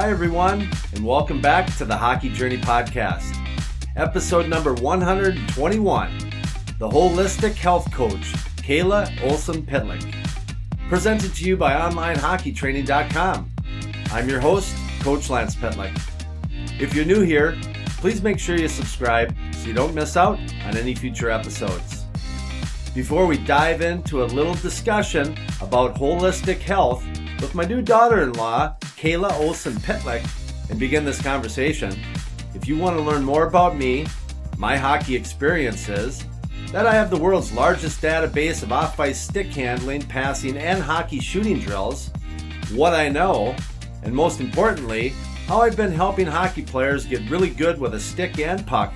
Hi, everyone, and welcome back to the Hockey Journey Podcast, episode number 121 The Holistic Health Coach, Kayla Olson Pitlick. Presented to you by OnlineHockeyTraining.com. I'm your host, Coach Lance Pitlick. If you're new here, please make sure you subscribe so you don't miss out on any future episodes. Before we dive into a little discussion about holistic health with my new daughter in law, Kayla Olson Pitlick, and begin this conversation, if you want to learn more about me, my hockey experiences, that I have the world's largest database of off ice stick handling, passing, and hockey shooting drills, what I know, and most importantly, how I've been helping hockey players get really good with a stick and puck,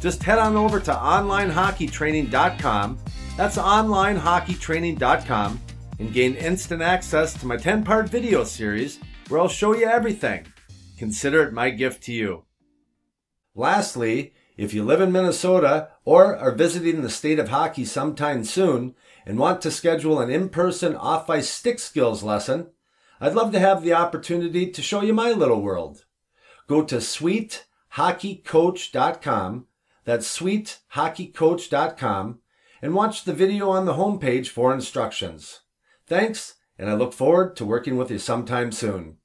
just head on over to onlinehockeytraining.com that's onlinehockeytraining.com and gain instant access to my 10 part video series where I'll show you everything. Consider it my gift to you. Lastly, if you live in Minnesota or are visiting the state of hockey sometime soon and want to schedule an in person off ice stick skills lesson, I'd love to have the opportunity to show you my little world. Go to sweethockeycoach.com. That's sweethockeycoach.com and watch the video on the homepage for instructions. Thanks, and I look forward to working with you sometime soon.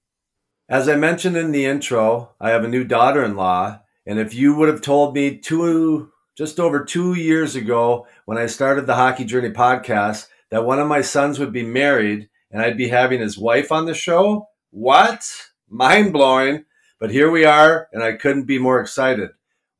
As I mentioned in the intro, I have a new daughter in law, and if you would have told me two, just over two years ago when I started the Hockey Journey podcast that one of my sons would be married and I'd be having his wife on the show, what? Mind blowing. But here we are, and I couldn't be more excited.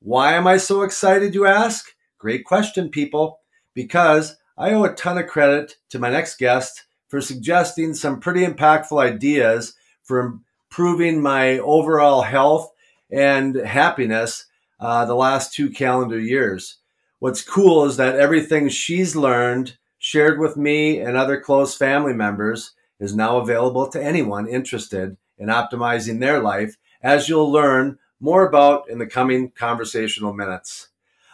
Why am I so excited, you ask? Great question, people because I owe a ton of credit to my next guest for suggesting some pretty impactful ideas for improving my overall health and happiness uh, the last two calendar years. What's cool is that everything she's learned, shared with me and other close family members, is now available to anyone interested in optimizing their life, as you'll learn more about in the coming conversational minutes.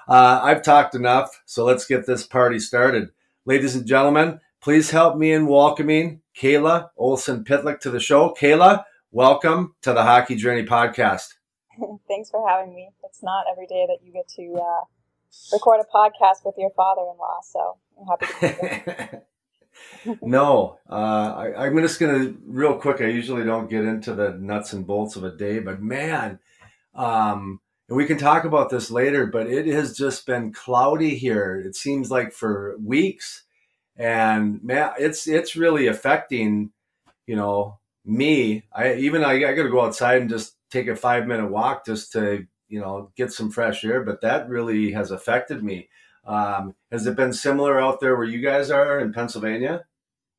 Uh, I've talked enough, so let's get this party started. Ladies and gentlemen, please help me in welcoming Kayla Olson Pitlick to the show. Kayla, welcome to the Hockey Journey podcast. Thanks for having me. It's not every day that you get to uh, record a podcast with your father-in-law, so I'm happy to be here. no, uh, I, am just going to real quick. I usually don't get into the nuts and bolts of a day, but man, um, and we can talk about this later, but it has just been cloudy here. It seems like for weeks, and man, it's it's really affecting, you know, me. I even I, I got to go outside and just take a five minute walk just to you know get some fresh air. But that really has affected me. Um, has it been similar out there where you guys are in Pennsylvania?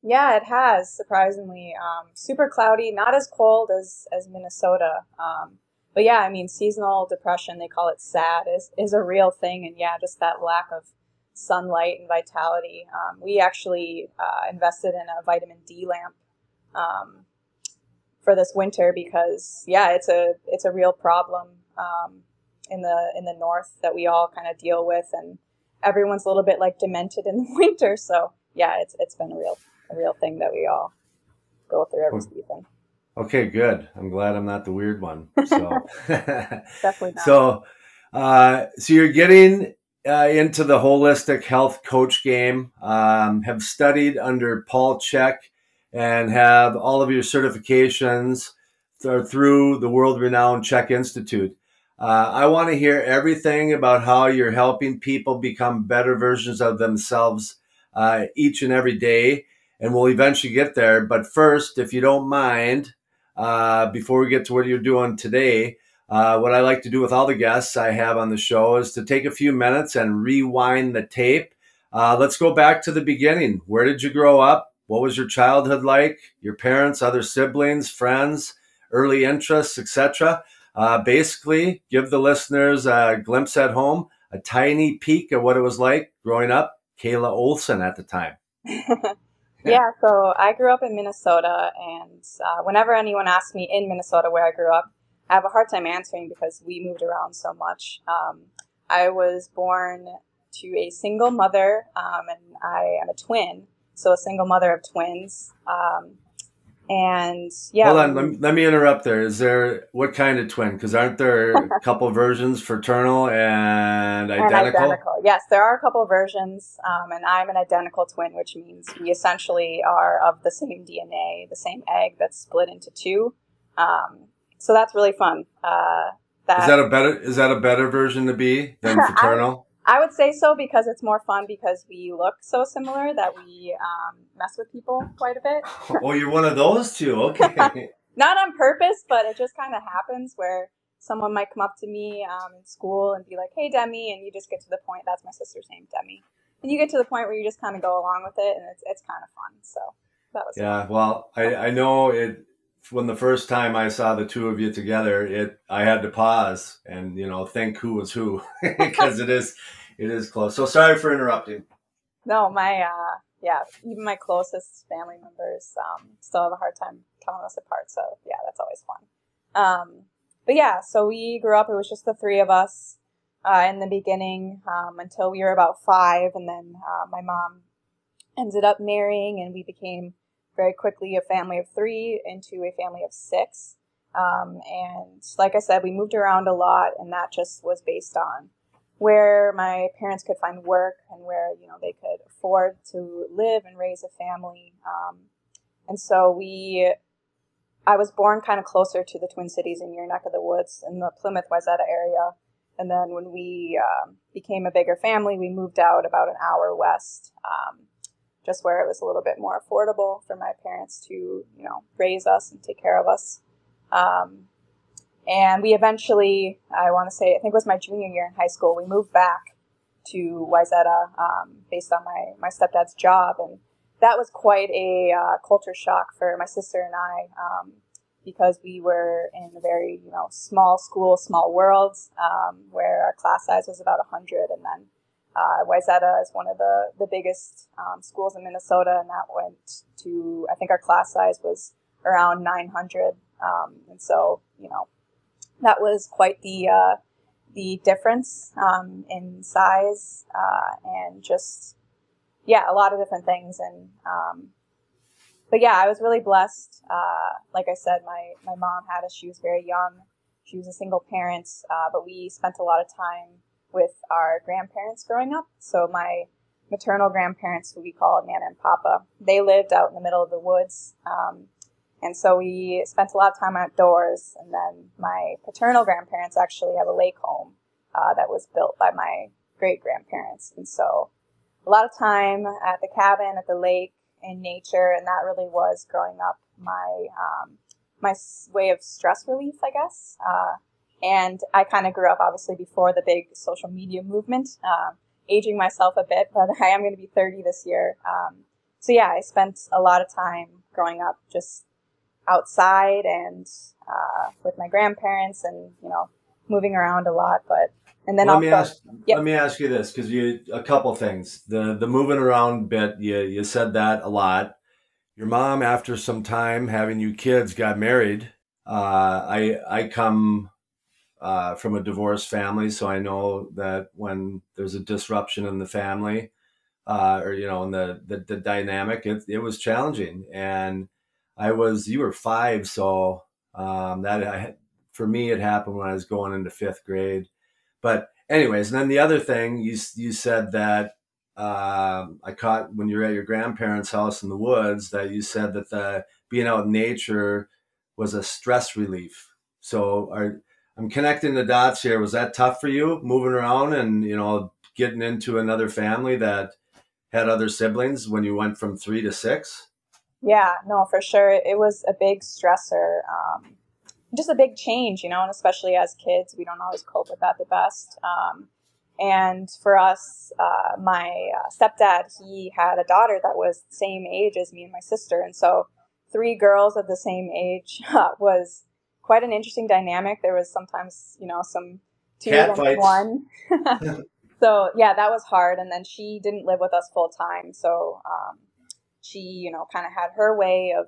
Yeah, it has surprisingly. Um, super cloudy, not as cold as as Minnesota. Um, but yeah, I mean, seasonal depression, they call it SAD, is, is a real thing. And yeah, just that lack of sunlight and vitality. Um, we actually uh, invested in a vitamin D lamp um, for this winter because yeah, it's a it's a real problem um, in the in the north that we all kind of deal with, and everyone's a little bit like demented in the winter. So yeah, it's it's been a real a real thing that we all go through every season. Okay, good. I'm glad I'm not the weird one. So definitely not. So, uh, so you're getting uh, into the holistic health coach game. Um, have studied under Paul Chek, and have all of your certifications th- through the world-renowned Chek Institute. Uh, I want to hear everything about how you're helping people become better versions of themselves uh, each and every day, and we'll eventually get there. But first, if you don't mind, uh, before we get to what you're doing today, uh, what I like to do with all the guests I have on the show is to take a few minutes and rewind the tape. Uh, let's go back to the beginning. Where did you grow up? What was your childhood like? Your parents, other siblings, friends, early interests, etc. Uh, basically, give the listeners a glimpse at home, a tiny peek of what it was like growing up. Kayla Olson at the time. yeah, so I grew up in Minnesota, and uh, whenever anyone asks me in Minnesota where I grew up, I have a hard time answering because we moved around so much. Um, I was born to a single mother, um, and I am a twin, so a single mother of twins. Um, And yeah. Hold on, let me, let me interrupt there. Is there what kind of twin? Because aren't there a couple versions, fraternal and identical? And identical. Yes, there are a couple versions, um, and I'm an identical twin, which means we essentially are of the same DNA, the same egg that's split into two. Um, so that's really fun. Uh, that, is that a better is that a better version to be than fraternal? I would say so because it's more fun because we look so similar that we um, mess with people quite a bit. oh, you're one of those two. Okay. Not on purpose, but it just kind of happens where someone might come up to me um, in school and be like, "Hey, Demi," and you just get to the point. That's my sister's name, Demi. And you get to the point where you just kind of go along with it, and it's it's kind of fun. So that was yeah. Fun. Well, I I know it when the first time I saw the two of you together, it I had to pause and you know think who was who because it is it is close. So sorry for interrupting. No, my uh, yeah, even my closest family members um, still have a hard time telling us apart. So yeah, that's always fun. Um, but yeah, so we grew up. It was just the three of us uh, in the beginning um, until we were about five, and then uh, my mom ended up marrying, and we became very quickly a family of three into a family of six. Um, and like I said, we moved around a lot, and that just was based on where my parents could find work and where you know they could afford to live and raise a family. Um, and so we, I was born kind of closer to the Twin Cities in your neck of the woods in the Plymouth Wayzata area. And then when we um, became a bigger family, we moved out about an hour west, um, just where it was a little bit more affordable for my parents to, you know, raise us and take care of us. Um, and we eventually, I want to say, I think it was my junior year in high school, we moved back to Wayzata um, based on my, my stepdad's job. And that was quite a uh, culture shock for my sister and I um, because we were in a very, you know, small school, small world um, where our class size was about 100. And then uh, Wayzata is one of the, the biggest um, schools in Minnesota, and that went to, I think our class size was around 900. Um, and so, you know, that was quite the uh, the difference um, in size uh, and just yeah, a lot of different things. And um, but yeah, I was really blessed. Uh, like I said, my my mom had us; she was very young. She was a single parent, uh, but we spent a lot of time with our grandparents growing up. So my maternal grandparents, who we call Nana and Papa, they lived out in the middle of the woods. Um, and so we spent a lot of time outdoors. And then my paternal grandparents actually have a lake home uh, that was built by my great grandparents. And so a lot of time at the cabin, at the lake, in nature. And that really was growing up my, um, my way of stress relief, I guess. Uh, and I kind of grew up obviously before the big social media movement, uh, aging myself a bit, but I am going to be 30 this year. Um, so yeah, I spent a lot of time growing up just outside and uh, with my grandparents and you know moving around a lot but and then let me ask yep. let me ask you this because you a couple things the the moving around bit you you said that a lot your mom after some time having you kids got married uh, i i come uh, from a divorced family so i know that when there's a disruption in the family uh, or you know in the the, the dynamic it, it was challenging and I was you were five, so um, that I, for me it happened when I was going into fifth grade. But anyways, and then the other thing you you said that uh, I caught when you were at your grandparents' house in the woods that you said that the being out in nature was a stress relief. So are, I'm connecting the dots here. Was that tough for you moving around and you know getting into another family that had other siblings when you went from three to six? Yeah, no, for sure. It was a big stressor. Um, just a big change, you know, and especially as kids, we don't always cope with that the best. Um, and for us, uh, my uh, stepdad, he had a daughter that was the same age as me and my sister. And so three girls of the same age uh, was quite an interesting dynamic. There was sometimes, you know, some two Cat and one. so yeah, that was hard. And then she didn't live with us full time. So, um, she, you know, kind of had her way of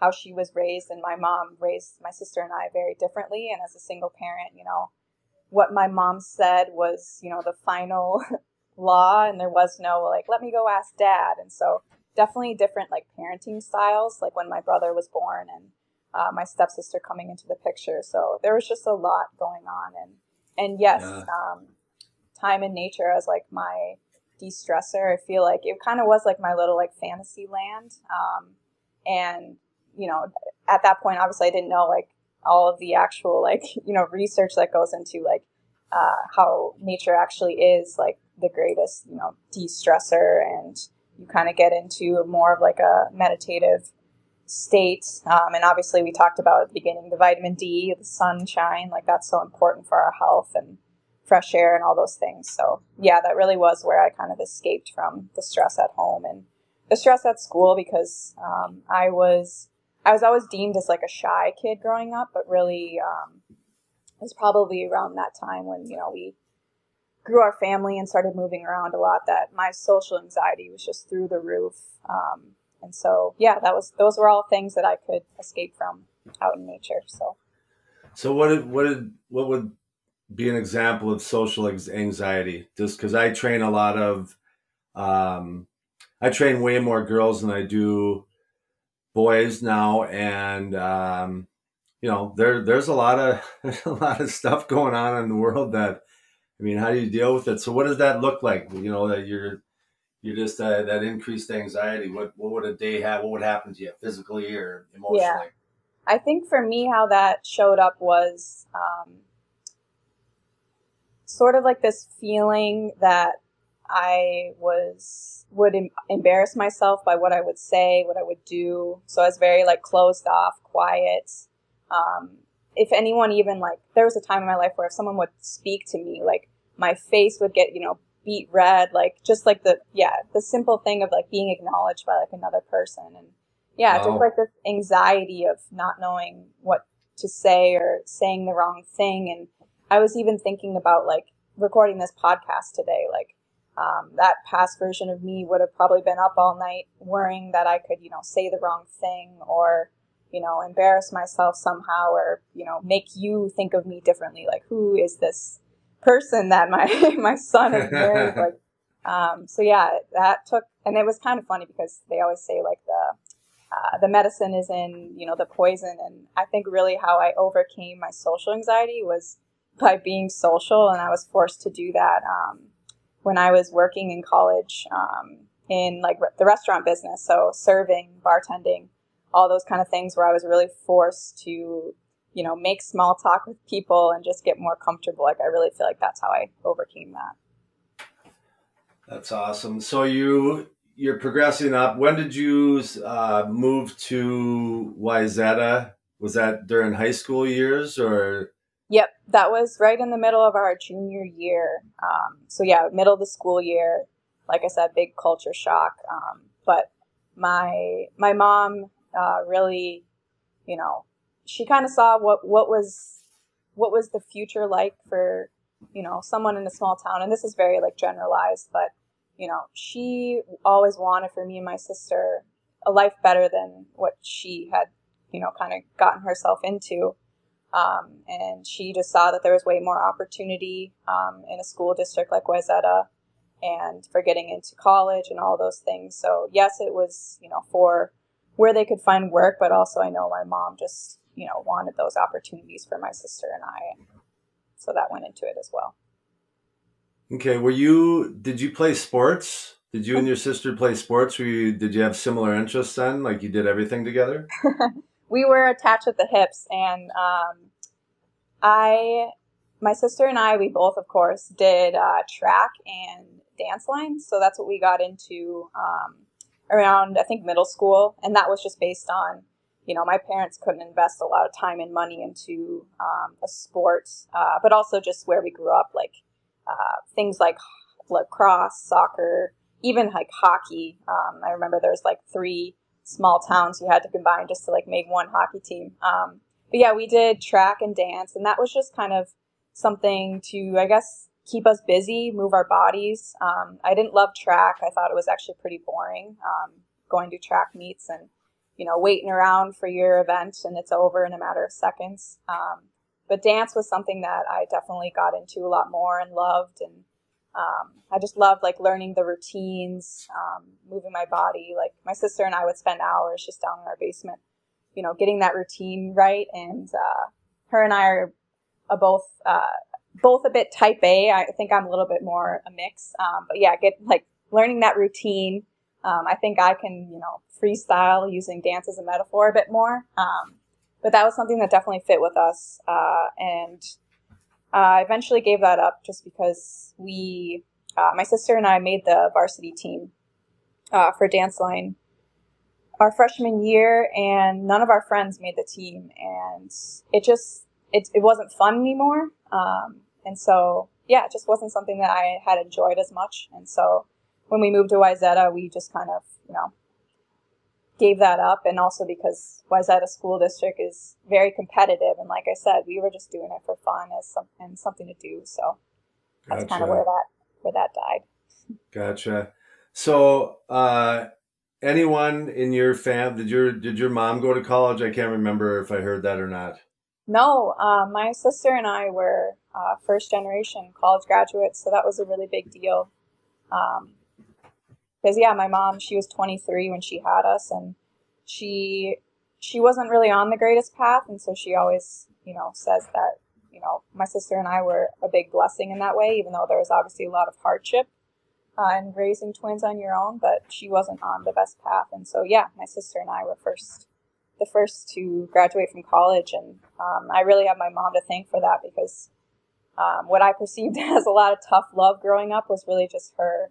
how she was raised, and my mom raised my sister and I very differently. And as a single parent, you know, what my mom said was, you know, the final law, and there was no like, let me go ask dad. And so definitely different like parenting styles. Like when my brother was born and uh, my stepsister coming into the picture. So there was just a lot going on, and and yes, yeah. um, time in nature as like my de-stressor. I feel like it kind of was like my little like fantasy land. Um, and you know, at that point, obviously, I didn't know like all of the actual like you know research that goes into like uh, how nature actually is like the greatest you know de-stressor, and you kind of get into more of like a meditative state. Um, and obviously, we talked about at the beginning the vitamin D, the sunshine, like that's so important for our health and fresh air and all those things. So yeah, that really was where I kind of escaped from the stress at home and the stress at school because um, I was I was always deemed as like a shy kid growing up, but really um, it was probably around that time when you know we grew our family and started moving around a lot that my social anxiety was just through the roof. Um, and so yeah, that was those were all things that I could escape from out in nature. So. So what did what did what would be an example of social anxiety just because I train a lot of, um, I train way more girls than I do boys now. And, um, you know, there, there's a lot of, a lot of stuff going on in the world that, I mean, how do you deal with it? So what does that look like? You know, that you're, you're just uh, that increased anxiety. What, what would a day have? What would happen to you physically or emotionally? Yeah. I think for me, how that showed up was, um, sort of like this feeling that I was would em- embarrass myself by what I would say, what I would do. So I was very like closed off, quiet. Um, if anyone even like, there was a time in my life where if someone would speak to me, like my face would get you know beet red, like just like the yeah the simple thing of like being acknowledged by like another person, and yeah, just like this anxiety of not knowing what to say or saying the wrong thing and I was even thinking about like recording this podcast today. Like um, that past version of me would have probably been up all night worrying that I could, you know, say the wrong thing or, you know, embarrass myself somehow or, you know, make you think of me differently. Like, who is this person that my, my son is married? like, um, so yeah, that took, and it was kind of funny because they always say like the, uh, the medicine is in, you know, the poison. And I think really how I overcame my social anxiety was by being social, and I was forced to do that um, when I was working in college um, in like re- the restaurant business, so serving, bartending, all those kind of things, where I was really forced to, you know, make small talk with people and just get more comfortable. Like I really feel like that's how I overcame that. That's awesome. So you you're progressing up. When did you uh, move to Wayzata? Was that during high school years or? Yep, that was right in the middle of our junior year. Um, so yeah, middle of the school year. Like I said, big culture shock. Um, but my my mom uh, really, you know, she kind of saw what what was what was the future like for you know someone in a small town, and this is very like generalized, but you know, she always wanted for me and my sister a life better than what she had, you know, kind of gotten herself into. Um, and she just saw that there was way more opportunity um, in a school district like Wayzata and for getting into college and all those things. So yes, it was, you know, for where they could find work, but also I know my mom just, you know, wanted those opportunities for my sister and I. So that went into it as well. Okay. Were you, did you play sports? Did you and your sister play sports? Were you, did you have similar interests then? Like you did everything together? we were attached at the hips, and um, I, my sister and I, we both, of course, did uh, track and dance lines. So that's what we got into um, around, I think, middle school, and that was just based on, you know, my parents couldn't invest a lot of time and money into um, a sport, uh, but also just where we grew up, like uh, things like lacrosse, soccer, even like hockey. Um, I remember there was like three small towns you had to combine just to like make one hockey team. Um, but yeah, we did track and dance, and that was just kind of something to, I guess, keep us busy, move our bodies. Um, I didn't love track. I thought it was actually pretty boring um, going to track meets and, you know, waiting around for your event and it's over in a matter of seconds. Um, but dance was something that I definitely got into a lot more and loved. And Um, I just loved like learning the routines, um, moving my body. Like my sister and I would spend hours just down in our basement, you know, getting that routine right. And uh, her and I are, both uh, both a bit type A. I think I'm a little bit more a mix. Um, but yeah, get like learning that routine. Um, I think I can, you know, freestyle using dance as a metaphor a bit more. Um, but that was something that definitely fit with us. Uh, and I eventually gave that up just because we, uh, my sister and I made the varsity team uh, for dance line our freshman year, and none of our friends made the team, and it just it, it wasn't fun anymore. Um, and so yeah, it just wasn't something that I had enjoyed as much. And so when we moved to Wayzata, we just kind of you know gave that up and also because Wayzata School District is very competitive and like I said, we were just doing it for fun as some and something to do. So that's gotcha. kind of where that where that died. Gotcha. So uh anyone in your fam did your did your mom go to college? I can't remember if I heard that or not. No, uh, my sister and I were uh, first generation college graduates, so that was a really big deal. Um, because yeah, my mom she was 23 when she had us, and she she wasn't really on the greatest path, and so she always you know says that you know my sister and I were a big blessing in that way, even though there was obviously a lot of hardship uh, in raising twins on your own, but she wasn't on the best path, and so yeah, my sister and I were first the first to graduate from college, and um, I really have my mom to thank for that because. Um, what I perceived as a lot of tough love growing up was really just her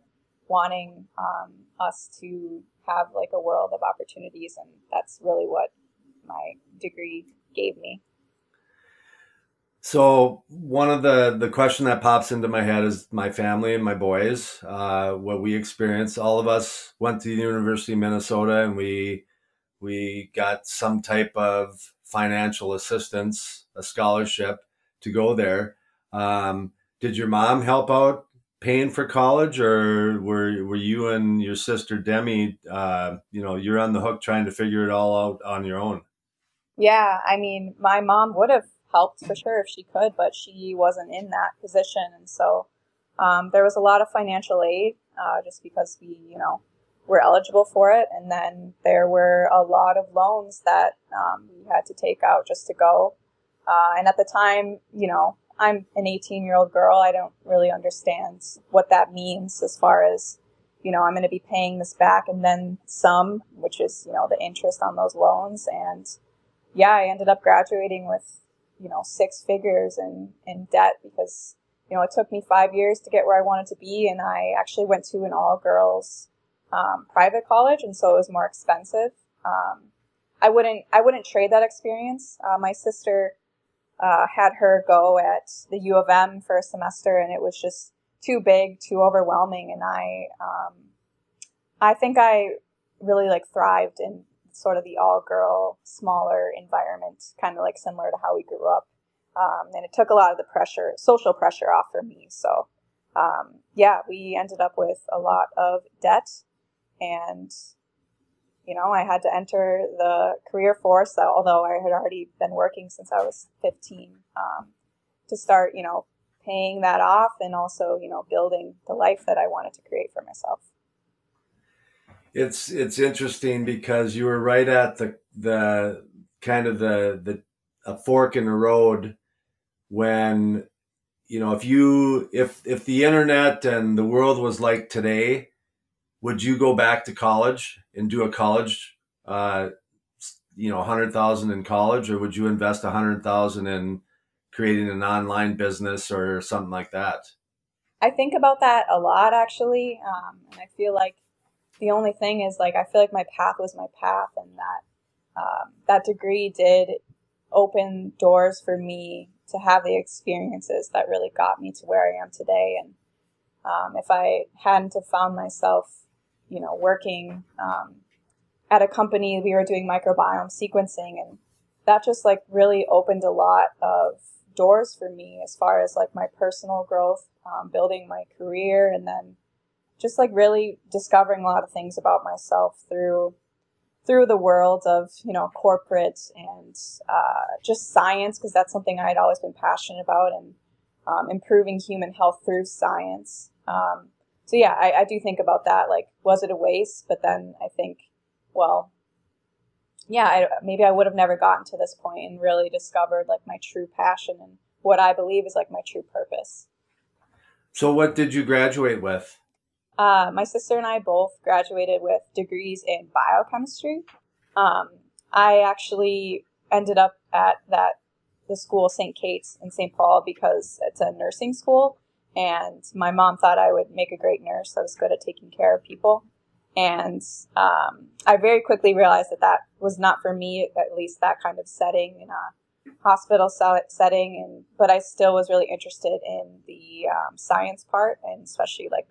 wanting um, us to have like a world of opportunities, and that's really what my degree gave me. So one of the the question that pops into my head is my family and my boys. Uh, what we experienced, all of us went to the University of Minnesota, and we we got some type of financial assistance, a scholarship to go there. Um, did your mom help out paying for college, or were were you and your sister Demi, uh, you know, you're on the hook trying to figure it all out on your own? Yeah, I mean, my mom would have helped for sure if she could, but she wasn't in that position, and so um, there was a lot of financial aid uh, just because we, you know, were eligible for it, and then there were a lot of loans that um, we had to take out just to go. Uh, and at the time, you know, I'm an 18 year old girl. I don't really understand what that means as far as, you know, I'm going to be paying this back and then some, which is, you know, the interest on those loans. And yeah, I ended up graduating with, you know, six figures in, in debt because, you know, it took me five years to get where I wanted to be. And I actually went to an all girls um, private college. And so it was more expensive. Um, I wouldn't, I wouldn't trade that experience. Uh, my sister, uh, had her go at the U of M for a semester, and it was just too big, too overwhelming, and I, um, I think I really like thrived in sort of the all girl, smaller environment, kind of like similar to how we grew up. Um, and it took a lot of the pressure, social pressure off for me. So, um, yeah, we ended up with a lot of debt and you know, I had to enter the career force, although I had already been working since I was 15, um, to start, you know, paying that off and also, you know, building the life that I wanted to create for myself. It's it's interesting because you were right at the the kind of the the a fork in the road when you know if you if if the internet and the world was like today would you go back to college and do a college, uh, you know, hundred thousand in college, or would you invest a hundred thousand in creating an online business or something like that? I think about that a lot actually, um, and I feel like the only thing is like I feel like my path was my path, and that um, that degree did open doors for me to have the experiences that really got me to where I am today. And um, if I hadn't have found myself you know, working um, at a company, we were doing microbiome sequencing, and that just like really opened a lot of doors for me as far as like my personal growth, um, building my career, and then just like really discovering a lot of things about myself through through the world of you know corporate and uh, just science because that's something I had always been passionate about and um, improving human health through science. Um, so yeah, I, I do think about that. Like, was it a waste? But then I think, well, yeah, I, maybe I would have never gotten to this point and really discovered like my true passion and what I believe is like my true purpose. So, what did you graduate with? Uh, my sister and I both graduated with degrees in biochemistry. Um, I actually ended up at that the school St. Kate's in St. Paul because it's a nursing school, and my mom thought I would make a great nurse. I was good at taking care of people, and um, I very quickly realized that that was not for me, at least that kind of setting in a hospital setting. And but I still was really interested in the um, science part, and especially like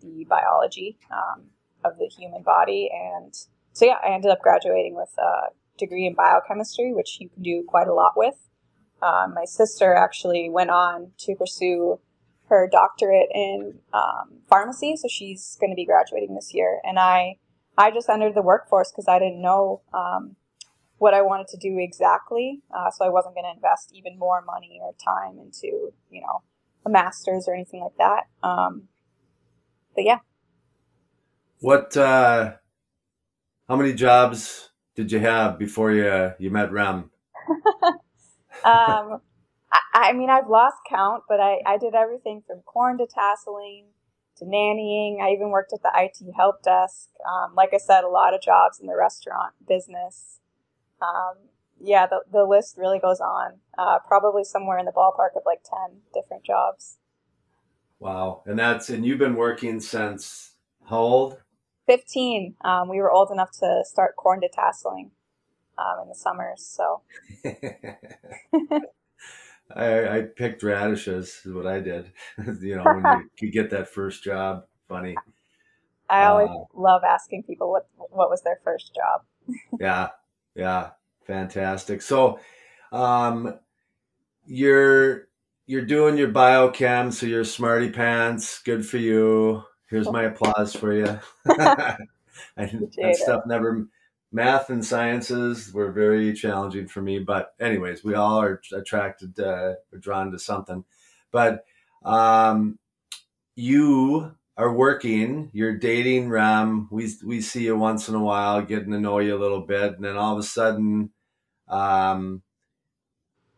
the biology um, of the human body. And so yeah, I ended up graduating with a degree in biochemistry, which you can do quite a lot with. Um, my sister actually went on to pursue her doctorate in um, pharmacy, so she's going to be graduating this year. And I, I just entered the workforce because I didn't know um, what I wanted to do exactly, uh, so I wasn't going to invest even more money or time into, you know, a master's or anything like that. Um, but yeah. What? Uh, how many jobs did you have before you you met Rem? um, I, mean, I've lost count, but I, I did everything from corn detasseling to nannying. I even worked at the IT help desk. Um, like I said, a lot of jobs in the restaurant business. Um, yeah, the, the list really goes on. Uh, probably somewhere in the ballpark of like 10 different jobs. Wow. And that's, and you've been working since how old? 15. Um, we were old enough to start corn detasseling um, in the summers. So. I, I picked radishes is what I did. you know, when you could get that first job, funny. I always uh, love asking people what what was their first job. yeah, yeah, fantastic. So, um, you're you're doing your biochem, so you're smarty pants. Good for you. Here's my applause for you. I, that stuff never math and sciences were very challenging for me. But anyways, we all are attracted, uh, drawn to something. But um, you are working, you're dating Rem. We we see you once in a while, getting to know you a little bit, and then all of a sudden, um,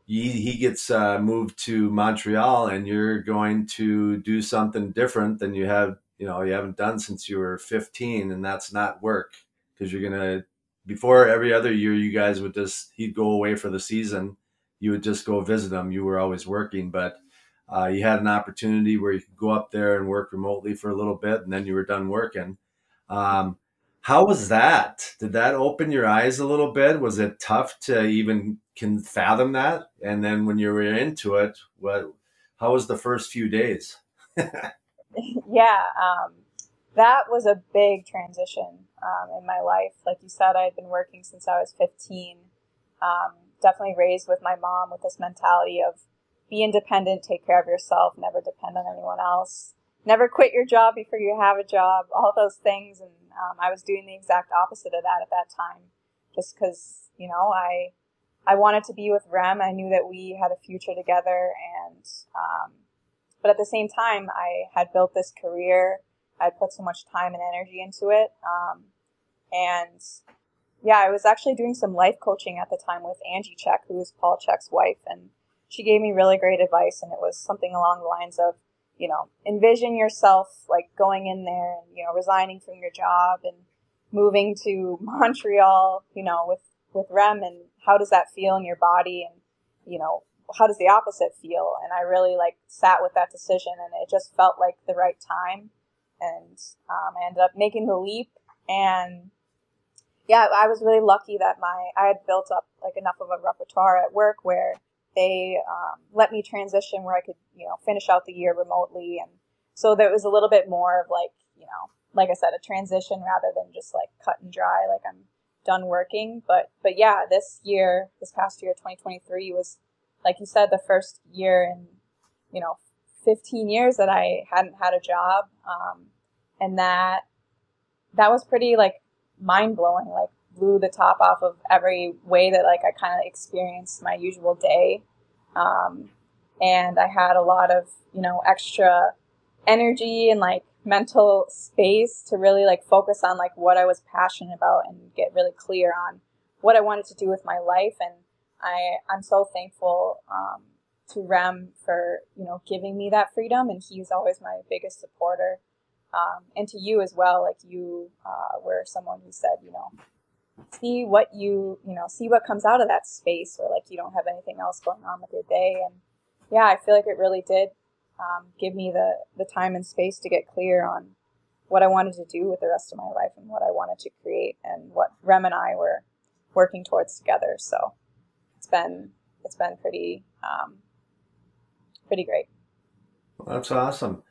he, he gets uh, moved to Montreal, and you're going to do something different than you have, you know, you haven't done since you were 15, and that's not work because you're gonna before every other year you guys would just he'd go away for the season. You would just go visit him. You were always working but uh, you had an opportunity where you could go up there and work remotely for a little bit and then you were done working. Um, how was that? Did that open your eyes a little bit? Was it tough to even can fathom that? And then when you were into it what how was the first few days? Yeah um, that was a big transition um, in my life. Like you said, I had been working since I was 15. Um, definitely raised with my mom with this mentality of be independent, take care of yourself, never depend on anyone else, never quit your job before you have a job, all those things. And um, I was doing the exact opposite of that at that time, just because you know I I wanted to be with Rem. I knew that we had a future together, and um, but at the same time, I had built this career. I put so much time and energy into it. Um, and yeah, I was actually doing some life coaching at the time with Angie Chek, who is Paul Chek's wife, and she gave me really great advice. And it was something along the lines of, you know, envision yourself like going in there and you know resigning from your job and moving to Montreal, you know, with with Rem, and how does that feel in your body, and you know, how does the opposite feel? And I really like sat with that decision, and it just felt like the right time. And um, I ended up making the leap and yeah, I was really lucky that my I had built up like enough of a repertoire at work where they um, let me transition where I could you know finish out the year remotely, and so there was a little bit more of like you know like I said a transition rather than just like cut and dry like I'm done working. But but yeah, this year, this past year, 2023 was like you said the first year in you know 15 years that I hadn't had a job, um, and that that was pretty like mind blowing, like blew the top off of every way that like I kind of experienced my usual day. Um, and I had a lot of, you know, extra energy and like mental space to really like focus on like what I was passionate about and get really clear on what I wanted to do with my life. And I, I'm so thankful, um, to Rem for, you know, giving me that freedom. And he's always my biggest supporter. Um, and to you as well, like you, uh, were someone who said, you know, see what you, you know, see what comes out of that space or like you don't have anything else going on with your day. And yeah, I feel like it really did um, give me the, the time and space to get clear on what I wanted to do with the rest of my life and what I wanted to create and what Rem and I were working towards together. So it's been it's been pretty um, pretty great. Well, that's awesome.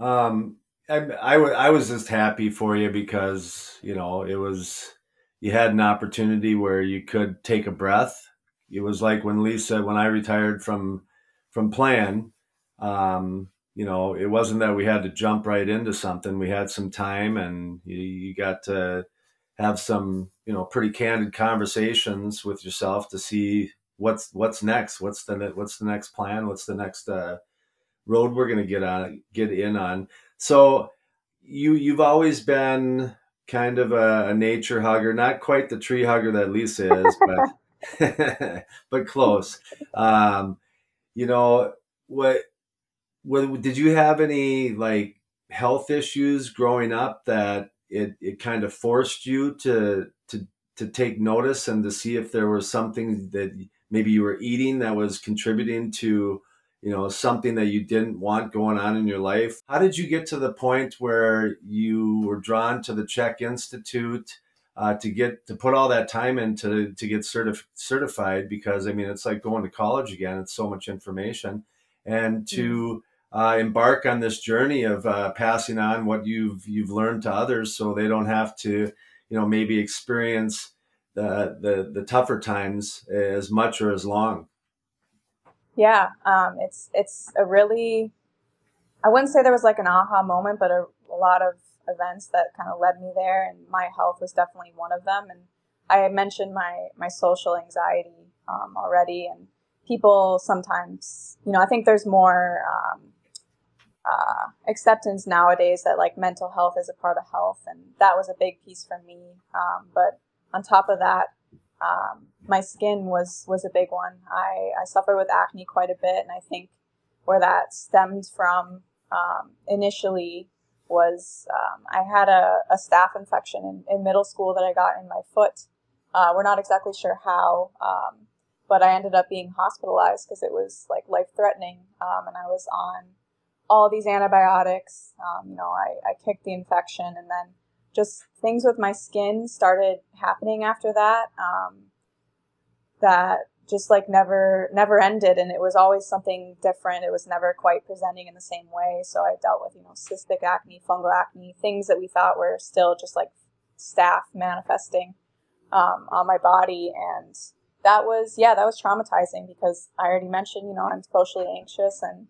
Um, I, I, I was just happy for you because you know it was you had an opportunity where you could take a breath. It was like when Lisa when I retired from from plan. um, you know, it wasn't that we had to jump right into something. We had some time, and you, you got to have some, you know, pretty candid conversations with yourself to see what's what's next. What's the what's the next plan? What's the next uh, road we're going to get on get in on? So you you've always been kind of a, a nature hugger, not quite the tree hugger that Lisa is, but but close. Um, you know what what, did you have any like health issues growing up that it, it kind of forced you to to to take notice and to see if there was something that maybe you were eating that was contributing to you know something that you didn't want going on in your life? How did you get to the point where you were drawn to the CHEK institute uh, to get to put all that time into to get certif- certified? Because i mean it's like going to college again it's so much information. And to uh, embark on this journey of uh, passing on what you've you've learned to others, so they don't have to, you know, maybe experience the the, the tougher times as much or as long. Yeah, um, it's it's a really, I wouldn't say there was like an aha moment, but a, a lot of events that kind of led me there, and my health was definitely one of them. And I mentioned my my social anxiety um, already, and people sometimes, you know, I think there's more. Um, uh, acceptance nowadays that like mental health is a part of health, and that was a big piece for me. Um, but on top of that, um, my skin was was a big one. I, I suffer with acne quite a bit, and I think where that stemmed from um, initially was um, I had a, a staph infection in, in, middle school that I got in my foot. Uh, we're not exactly sure how, um, but I ended up being hospitalized because it was like life threatening, um, and I was on all these antibiotics. Um, you know, I, I kicked the infection and then just things with my skin started happening after that. Um, that just like never, never ended. And it was always something different. It was never quite presenting in the same way. So I dealt with, you know, cystic acne, fungal acne, things that we thought were still just like staph manifesting, um, on my body. And that was, yeah, that was traumatizing because I already mentioned, you know, I'm socially anxious and,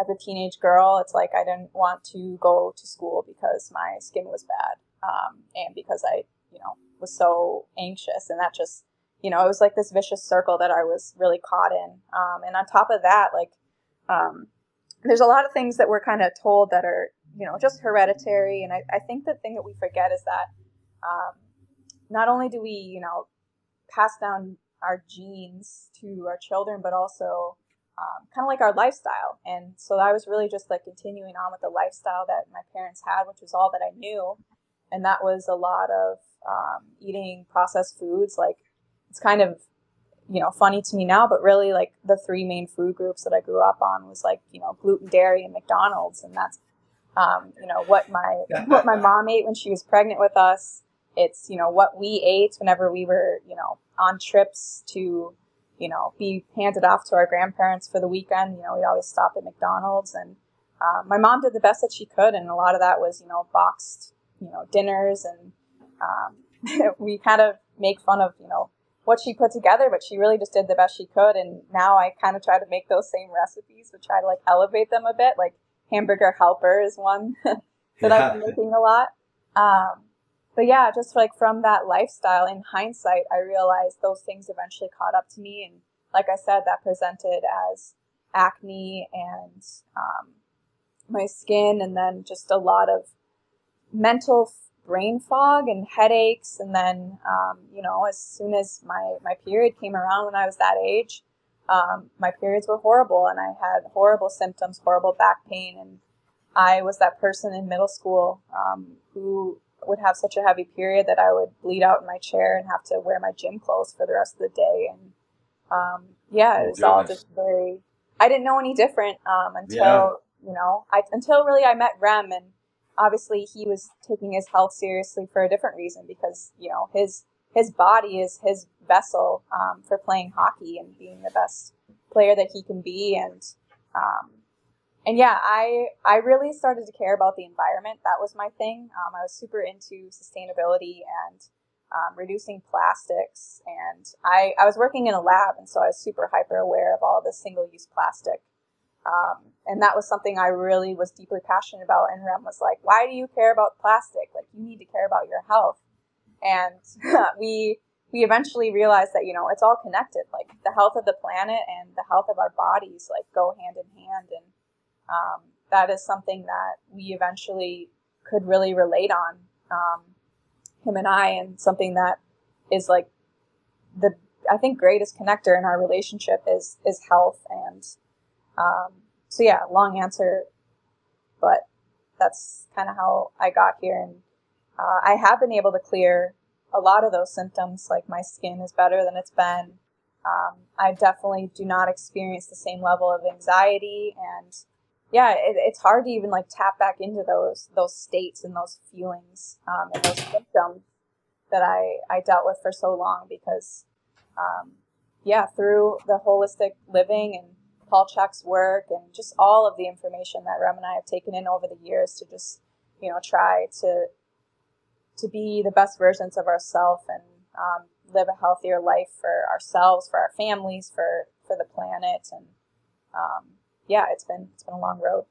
as a teenage girl, it's like I didn't want to go to school because my skin was bad, um, and because I, you know, was so anxious, and that just, you know, it was like this vicious circle that I was really caught in. Um, and on top of that, like, um, there's a lot of things that we're kind of told that are, you know, just hereditary, and I, I think the thing that we forget is that um, not only do we, you know, pass down our genes to our children, but also um, kind of like our lifestyle. And so I was really just like continuing on with the lifestyle that my parents had, which was all that I knew. And that was a lot of um, eating processed foods. Like it's kind of, you know, funny to me now, but really like the three main food groups that I grew up on was like, you know, gluten, dairy, and McDonald's. And that's, um, you know, what my, what my mom ate when she was pregnant with us. It's, you know, what we ate whenever we were, you know, on trips to you know, be handed off to our grandparents for the weekend. You know, we always stop at McDonald's, and uh, my mom did the best that she could, and a lot of that was, you know, boxed, you know, dinners, and um, we kind of make fun of, you know, what she put together, but she really just did the best she could. And now I kind of try to make those same recipes, but try to like elevate them a bit. Like hamburger helper is one that yeah. I've been making a lot. Um, but yeah, just like from that lifestyle in hindsight, I realized those things eventually caught up to me. And like I said, that presented as acne and, um, my skin, and then just a lot of mental brain fog and headaches. And then, um, you know, as soon as my, my period came around when I was that age, um, my periods were horrible and I had horrible symptoms, horrible back pain. And I was that person in middle school um, who would have such a heavy period that I would bleed out in my chair and have to wear my gym clothes for the rest of the day. And um, yeah, it oh, was all just very. I didn't know any different um, until yeah. you know I until really I met Rem and obviously he was taking his health seriously for a different reason because you know his his body is his vessel um, for playing hockey and being the best player that he can be. And um, and yeah I I really started to care about the environment. That was my thing. Um, I was super into sustainability and um, reducing plastics. And I, I was working in a lab and so I was super hyper aware of all the single use plastic um, and that was something I really was deeply passionate about. And Rem was like, why do you care about plastic? Like, you need to care about your health. And we, we eventually realized that, you know, it's all connected. Like, the health of the planet and the health of our bodies, like, go hand in hand. And um, that is something that we eventually could really relate on, um, him and I, and something that is like the, I think, greatest connector in our relationship is, is health and, um, so yeah, long answer, but that's kind of how I got here. And uh, I have been able to clear a lot of those symptoms. Like my skin is better than it's been. Um, I definitely do not experience the same level of anxiety, and yeah, it, it's hard to even like tap back into those those states and those feelings um, and those symptoms that I I dealt with for so long because um, yeah, through the holistic living and Paul Chek's work and just all of the information that Rem and I have taken in over the years to just, you know, try to to be the best versions of ourselves and um, live a healthier life for ourselves, for our families, for for the planet, and um, yeah, it's been it's been a long road.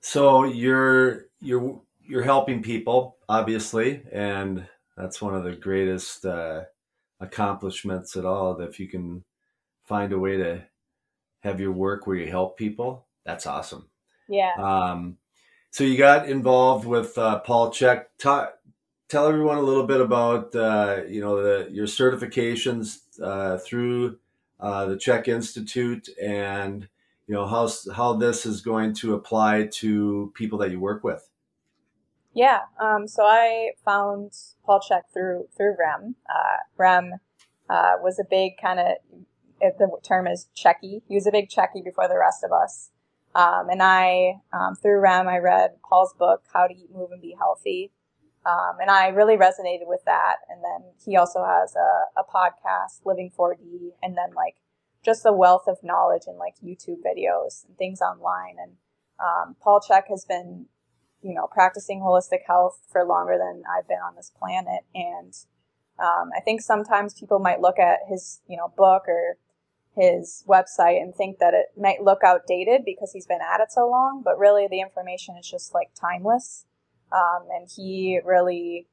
So you're you're you're helping people, obviously, and that's one of the greatest uh, accomplishments at all. That if you can find a way to have your work where you help people. That's awesome. Yeah. Um, so you got involved with uh, Paul Chek. Ta- tell everyone a little bit about uh, you know the, your certifications uh, through uh, the Chek Institute, and you know how how this is going to apply to people that you work with. Yeah. Um, so I found Paul Chek through through Rem. Uh, Rem uh, was a big kind of the term is checky. He was a big checky before the rest of us. Um, and I, um, through Rem, I read Paul's book, How to Eat, Move, and Be Healthy. Um, and I really resonated with that. And then he also has a, a podcast, Living 4D, and then like just a wealth of knowledge and like YouTube videos and things online. And um, Paul Chek has been, you know, practicing holistic health for longer than I've been on this planet. And um, I think sometimes people might look at his, you know, book or his website and think that it might look outdated because he's been at it so long, but really the information is just like timeless. Um, and he really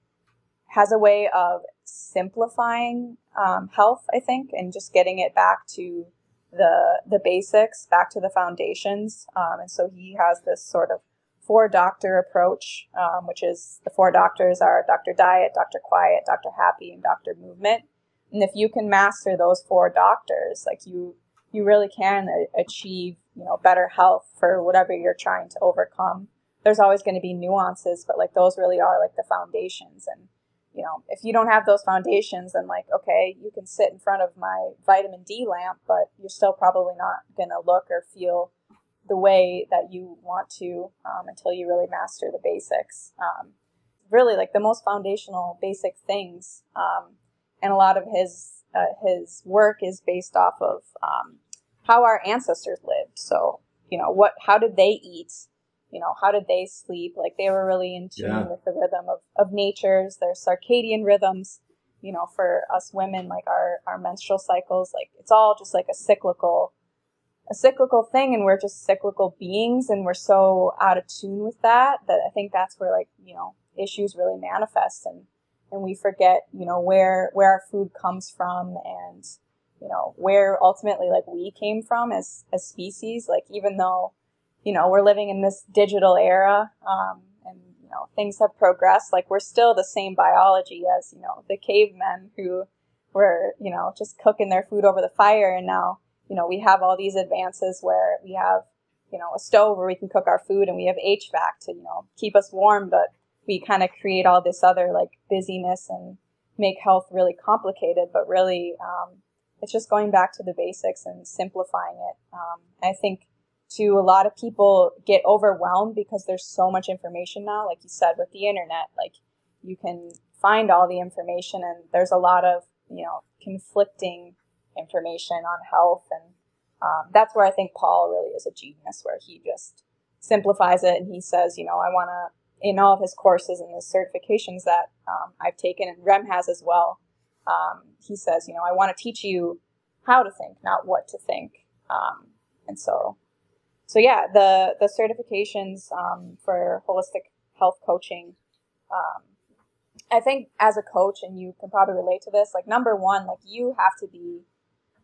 has a way of simplifying um, health, I think, and just getting it back to the the basics, back to the foundations. Um, and so he has this sort of four doctor approach, um, which is the four doctors are Dr. Diet, Dr. Quiet, Dr. Happy, and Dr. Movement. And if you can master those four doctors, like you, you really can achieve, you know, better health for whatever you're trying to overcome. There's always going to be nuances, but like those really are like the foundations. And, you know, if you don't have those foundations, then like, okay, you can sit in front of my vitamin D lamp, but you're still probably not going to look or feel the way that you want to um, until you really master the basics. Um, really, like the most foundational basic things um, and a lot of his uh, his work is based off of um, how our ancestors lived. So you know what, how did they eat? You know, how did they sleep? Like they were really in tune yeah. with the rhythm of, of nature's, their circadian rhythms. You know, for us women, like our our menstrual cycles, like it's all just like a cyclical a cyclical thing and we're just cyclical beings and we're so out of tune with that that I think that's where like, you know, issues really manifest and and we forget, you know, where where our food comes from and you know, where ultimately like we came from as as species. Like even though you know, we're living in this digital era, um, and you know, things have progressed. Like we're still the same biology as you know the cavemen who were you know just cooking their food over the fire, and now you know we have all these advances where we have you know a stove where we can cook our food, and we have HVAC to you know keep us warm, but we kind of create all this other like busyness and make health really complicated. But really, um, it's just going back to the basics and simplifying it. Um, I think to a lot of people get overwhelmed because there's so much information now like you said with the internet like you can find all the information and there's a lot of you know conflicting information on health and um, that's where i think paul really is a genius where he just simplifies it and he says you know i want to in all of his courses and his certifications that um, i've taken and rem has as well um, he says you know i want to teach you how to think not what to think um, and so so yeah, the the certifications um, for holistic health coaching. Um, I think as a coach, and you can probably relate to this. Like number one, like you have to be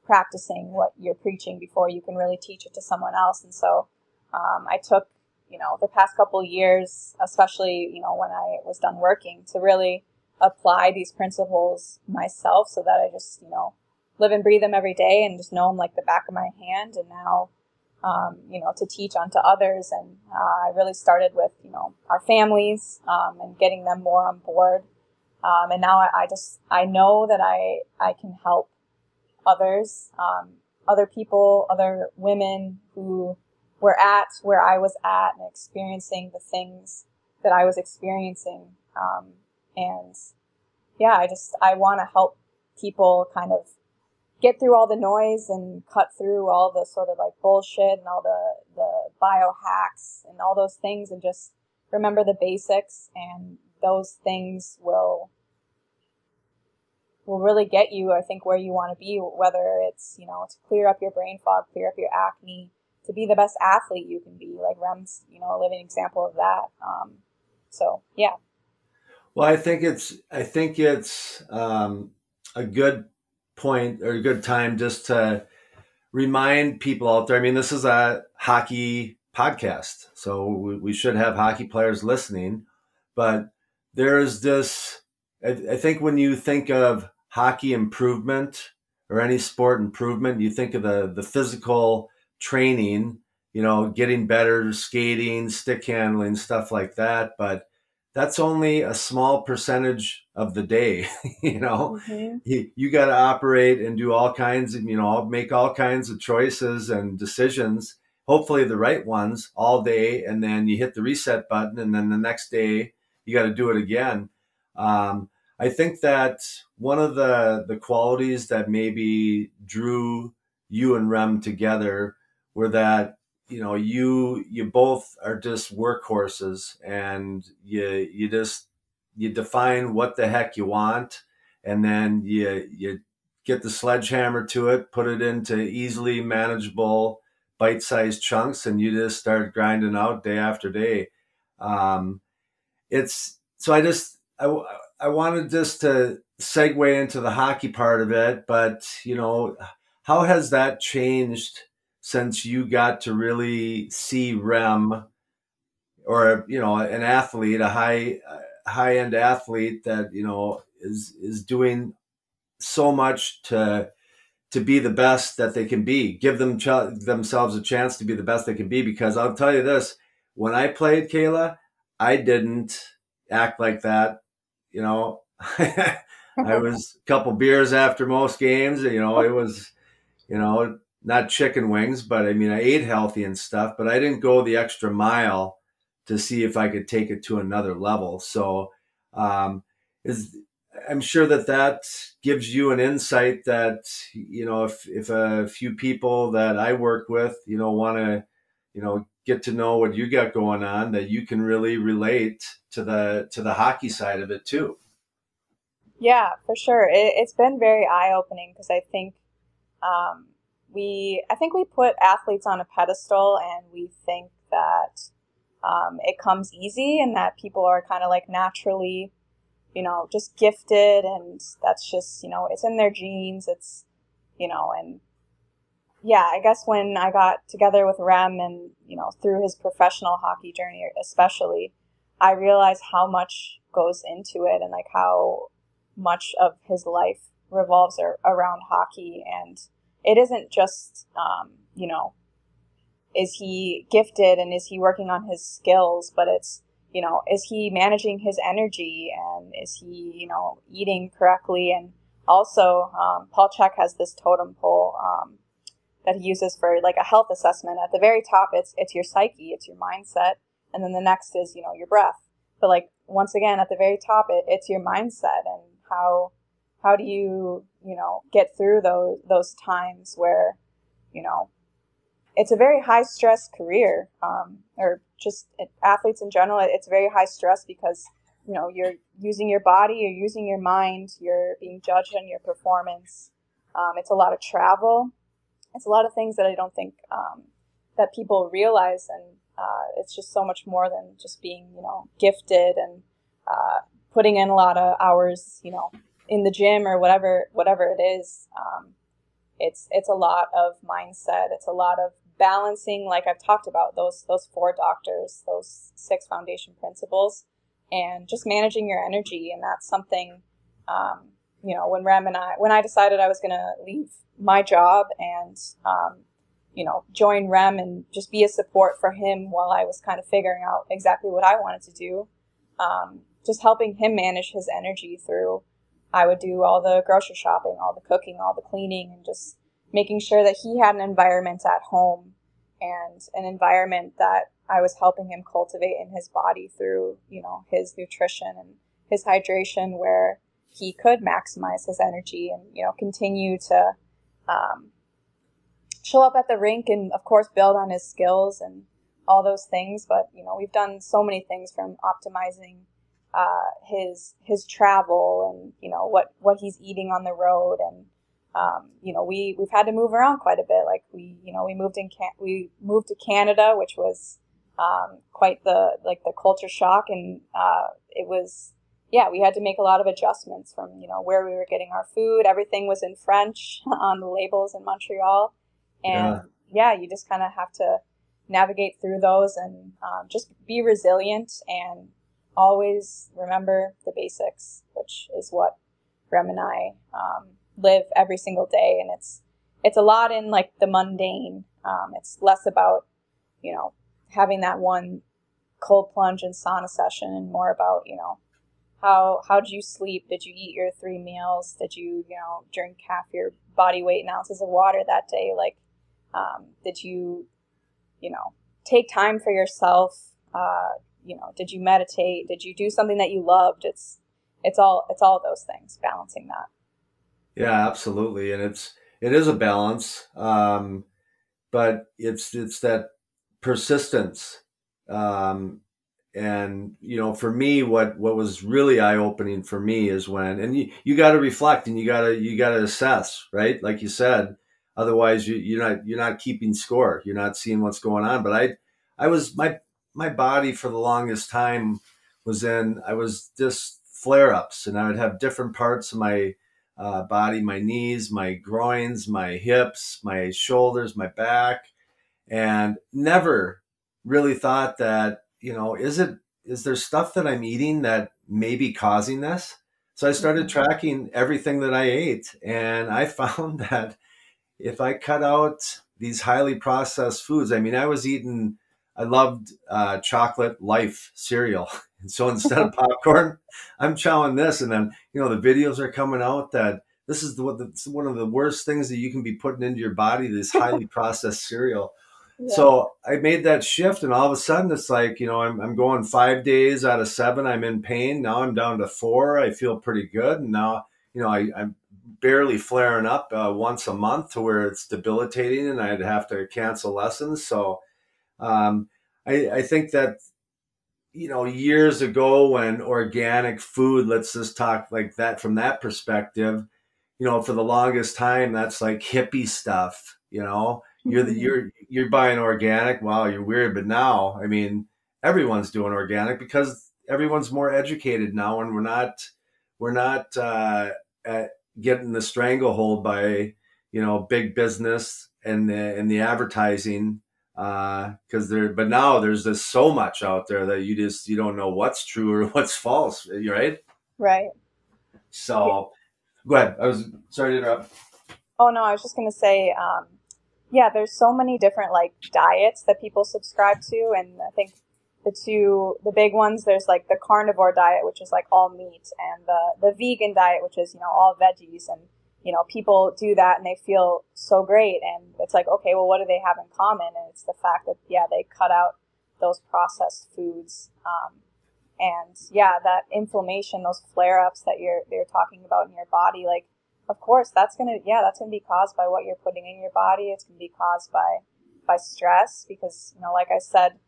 practicing what you're preaching before you can really teach it to someone else. And so um, I took you know the past couple years, especially you know when I was done working, to really apply these principles myself, so that I just you know live and breathe them every day and just know them like the back of my hand. And now um, you know, to teach onto others. And uh, I really started with, you know, our families um, and getting them more on board. Um, and now I, I, just, I know that I, I can help others, um, other people, other women who were at where I was at and experiencing the things that I was experiencing. Um, and yeah, I just, I want to help people kind of get through all the noise and cut through all the sort of like bullshit and all the the biohacks and all those things and just remember the basics and those things will will really get you I think where you want to be whether it's you know to clear up your brain fog clear up your acne to be the best athlete you can be like Rem's you know a living example of that um, so yeah well I think it's I think it's um, a good point or a good time just to remind people out there. I mean, this is a hockey podcast, so we, we should have hockey players listening. But there is this, I, I think when you think of hockey improvement or any sport improvement, you think of the, the physical training, you know, getting better, skating, stick handling, stuff like that. But that's only a small percentage of the day you know mm-hmm. you, you got to operate and do all kinds of you know make all kinds of choices and decisions hopefully the right ones all day and then you hit the reset button and then the next day you got to do it again um, i think that one of the the qualities that maybe drew you and rem together were that you know you you both are just workhorses and you you just you define what the heck you want and then you you get the sledgehammer to it put it into easily manageable bite-sized chunks and you just start grinding out day after day. Um, it's so i just i i wanted just to segue into the hockey part of it but you know how has that changed since you got to really see Rem or you know an athlete, a high high end athlete that you know is is doing so much to to be the best that they can be. Give them ch- themselves a chance to be the best they can be. Because I'll tell you this: when I played Kayla, I didn't act like that. You know, I was a couple beers after most games. You know, it was, you know, not chicken wings, but I mean, I ate healthy and stuff, but I didn't go the extra mile to see if I could take it to another level. So, um, is I'm sure that that gives you an insight that you know if if a few people that I work with you know want to you know get to know what you got going on that you can really relate to the to the hockey side of it too. Yeah, for sure. It, has been very eye opening because I think um, we I think we put athletes on a pedestal and we think that um, it comes easy and that people are kind of like naturally, you know, just gifted and that's just you know it's in their genes. It's you know and yeah, I guess when I got together with Rem and, you know, through his professional hockey journey, especially, I realized how much goes into it and like how much of his life revolves around hockey. And it isn't just, um, you know, is he gifted and is he working on his skills, but it's, you know, is he managing his energy and is he, you know, eating correctly? And also, um, Paul Chek has this totem pole um, that he uses for like a health assessment. At the very top, it's it's your psyche, it's your mindset, and then the next is you know your breath. But like once again, at the very top, it, it's your mindset and how how do you you know get through those those times where you know it's a very high stress career um, or just athletes in general it's very high stress because you know you're using your body you're using your mind you're being judged on your performance. Um, it's a lot of travel. It's a lot of things that i don't think um, that people realize and uh, it's just so much more than just being you know gifted and uh, putting in a lot of hours you know in the gym or whatever whatever it is um, it's it's a lot of mindset. It's a lot of balancing like i've talked about those those four doctors those six foundation principles and just managing your energy. And that's something um, you know when rem and i when i decided i was going to leave my job and um, you know join rem and just be a support for him while i was kind of figuring out exactly what i wanted to do um, just helping him manage his energy through I would do all the grocery shopping, all the cooking, all the cleaning, and just making sure that he had an environment at home and an environment that I was helping him cultivate in his body through, you know, his nutrition and his hydration where he could maximize his energy and, you know, continue to um, show up at the rink and, of course, build on his skills and all those things. But, you know, we've done so many things from optimizing uh, his his travel and you know what what he's eating on the road. And um, you know we we've had to move around quite a bit. Like we you know we moved in Can- we moved to Canada which was um, quite the like the culture shock. And uh, it was yeah we had to make a lot of adjustments from you know where we were getting our food. Everything was in French on the labels in Montreal. And yeah, yeah you just kind of have to navigate through those and um, just be resilient and always remember the basics, which is what Rem and I um, live every single day. And it's it's a lot in like the mundane. Um, it's less about you know having that one cold plunge and sauna session, and more about you know how how did you sleep? Did you eat your three meals? Did you you know drink half your body weight in ounces of water that day? Like, um, did you you know take time for yourself? Uh, you know, did you meditate? Did you do something that you loved? It's it's all it's all those things, balancing that. Yeah, absolutely, and it's it is a balance, um, but it's it's that persistence, um, and you know, for me, what what was really eye opening for me is when, and you you got to reflect and you got to you got to assess, right? Like you said, otherwise you, you're not you're not keeping score, you're not seeing what's going on. But I I was my my body for the longest time was in I was just flare ups, and I would have different parts of my uh, body, my knees, my groins, my hips, my shoulders, my back, and never really thought that you know is it is there stuff that I'm eating that may be causing this? So I started mm-hmm. tracking everything that I ate, and I found that if I cut out these highly processed foods, I mean, I was eating I loved uh, chocolate life cereal. And so instead of popcorn, I'm chowing this. And then, you know, the videos are coming out that this is the, the, one of the worst things that you can be putting into your body, this highly processed cereal. Yeah. So I made that shift, and all of a sudden it's like, you know, I'm, I'm going five days out of seven. I'm in pain. Now I'm down to four. I feel pretty good. And now, you know, I, I'm barely flaring up uh, once a month to where it's debilitating and I'd have to cancel lessons. So, um, I, I think that you know years ago when organic food, let's just talk like that from that perspective. You know, for the longest time, that's like hippie stuff. You know, you're the, mm-hmm. you're you're buying organic. Wow, you're weird. But now, I mean, everyone's doing organic because everyone's more educated now, and we're not we're not uh, getting the stranglehold by you know, big business and the and the advertising because uh, there. But now there's just so much out there that you just you don't know what's true or what's false. Right. Right. So, go ahead. I was sorry to interrupt. Oh no, I was just gonna say, um, yeah, there's so many different like diets that people subscribe to, and I think the two the big ones there's like the carnivore diet, which is like all meat, and the the vegan diet, which is you know all veggies, and you know people do that and they feel so great, and it's like okay, well, what do they have in common? And it's the fact that yeah, they cut out those processed foods. Um, and yeah, that inflammation, those flare ups that you're you're talking about in your body, like of course that's gonna yeah that's gonna be caused by what you're putting in your body. It's gonna be caused by by stress because you know like I said,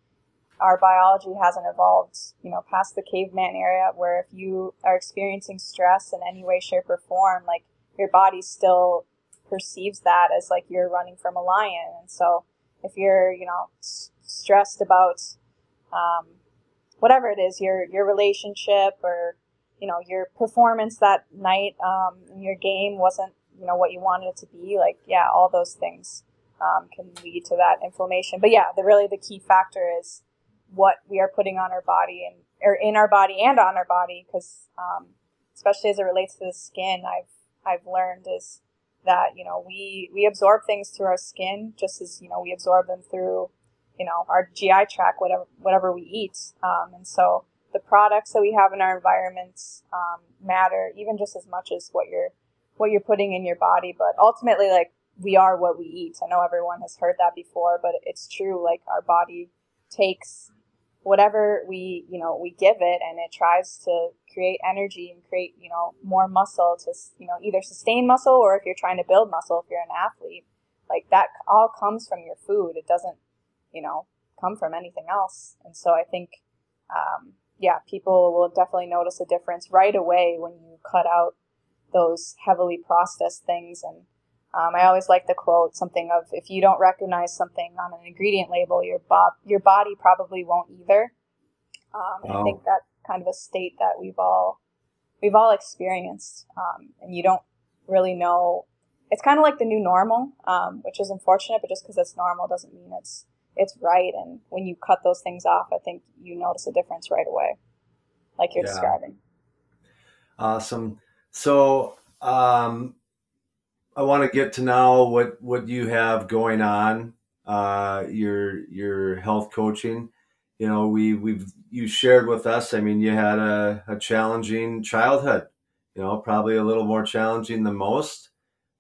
our biology hasn't evolved you know past the caveman era where if you are experiencing stress in any way, shape, or form, like your body still perceives that as like you're running from a lion, and so if you're you know s- stressed about um, whatever it is, your your relationship or you know your performance that night, um, your game wasn't you know what you wanted it to be. Like yeah, all those things um, can lead to that inflammation. But yeah, the really the key factor is what we are putting on our body and or in our body and on our body because um, especially as it relates to the skin, I've I've learned is that you know we we absorb things through our skin just as you know we absorb them through you know our GI tract, whatever whatever we eat. Um, and so the products that we have in our environments um, matter even just as much as what you're what you're putting in your body. But ultimately, like we are what we eat. I know everyone has heard that before, but it's true. Like our body takes whatever we you know we give it, and it tries to create energy and create you know more muscle to you know either sustain muscle or if you're trying to build muscle if you're an athlete like that all comes from your food it doesn't you know, come from anything else. And so I think, um, yeah, people will definitely notice a difference right away when you cut out those heavily processed things. And um, I always like the quote something of if you don't recognize something on an ingredient label, your bo- your body probably won't either. Um, wow. I think that's kind of a state that we've all we've all experienced, um, and you don't really know. It's kind of like the new normal, um, which is unfortunate, but just because it's normal doesn't mean it's it's right. And when you cut those things off, I think you notice a difference right away, like you're yeah. describing. Awesome. So, um, I want to get to now what, what you have going on, uh, your, your health coaching. You know, we, we've, you shared with us, I mean, you had a, a challenging childhood, you know, probably a little more challenging than most,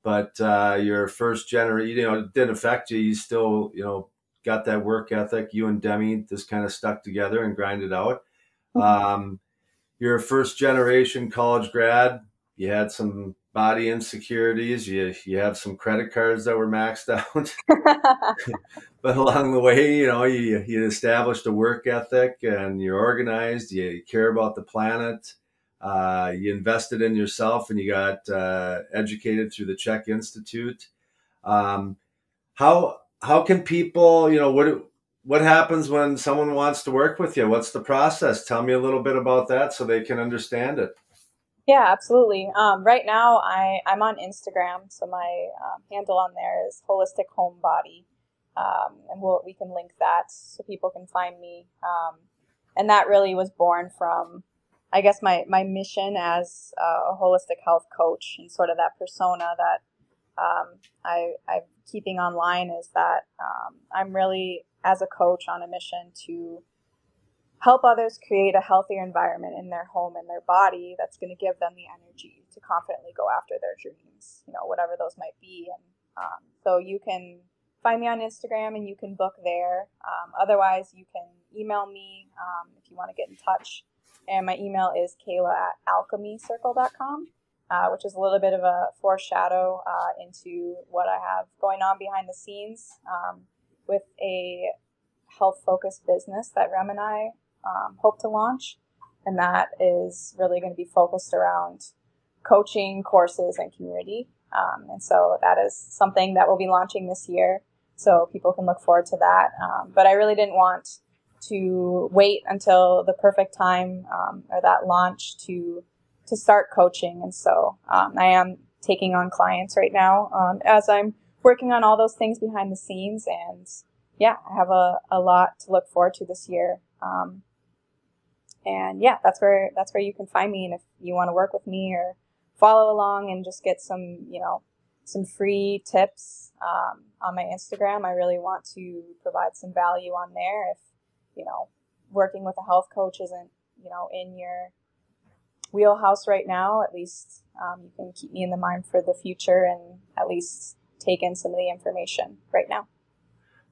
but, uh, your first generation, you know, it didn't affect you. You still, you know, got that work ethic. You and Demi just kind of stuck together and grinded out. Mm-hmm. Um, you're a first generation college grad. You had some body insecurities. You you have some credit cards that were maxed out. but along the way, you know, you you established a work ethic and you're organized. You care about the planet. Uh, you invested in yourself and you got uh, educated through the CHEK Institute. Um, how how can people, you know, what what happens when someone wants to work with you? What's the process? Tell me a little bit about that so they can understand it. Yeah, absolutely. Um, right now, I I'm on Instagram, so my um, handle on there is holistic home body, um, and we'll, we can link that so people can find me. Um, and that really was born from, I guess, my my mission as a holistic health coach and sort of that persona that um, I, I'm keeping online is that I'm really, as a coach, on a mission to help others create a healthier environment in their home and their body that's going to give them the energy to confidently go after their dreams, you know, whatever those might be. And um, so you can find me on Instagram and you can book there. Um, otherwise, you can email me um, if you want to get in touch. And my email is kayla at alkemicircle.com uh, which is a little bit of a foreshadow uh, into what I have going on behind the scenes um, with a health focused business that Rem and I um, hope to launch. And that is really going to be focused around coaching, courses, and community. Um, and so that is something that we'll be launching this year. So people can look forward to that. Um, but I really didn't want to wait until the perfect time um, or that launch to to start coaching. And so um, I am taking on clients right now um, as I'm working on all those things behind the scenes. And yeah, I have a, a lot to look forward to this year. Um, and yeah, that's where that's where you can find me. And if you want to work with me or follow along and just get some, you know, some free tips um, on my Instagram, I really want to provide some value on there. If you know, working with a health coach isn't you know in your wheelhouse right now, at least um, you can keep me in the mind for the future and at least take in some of the information right now.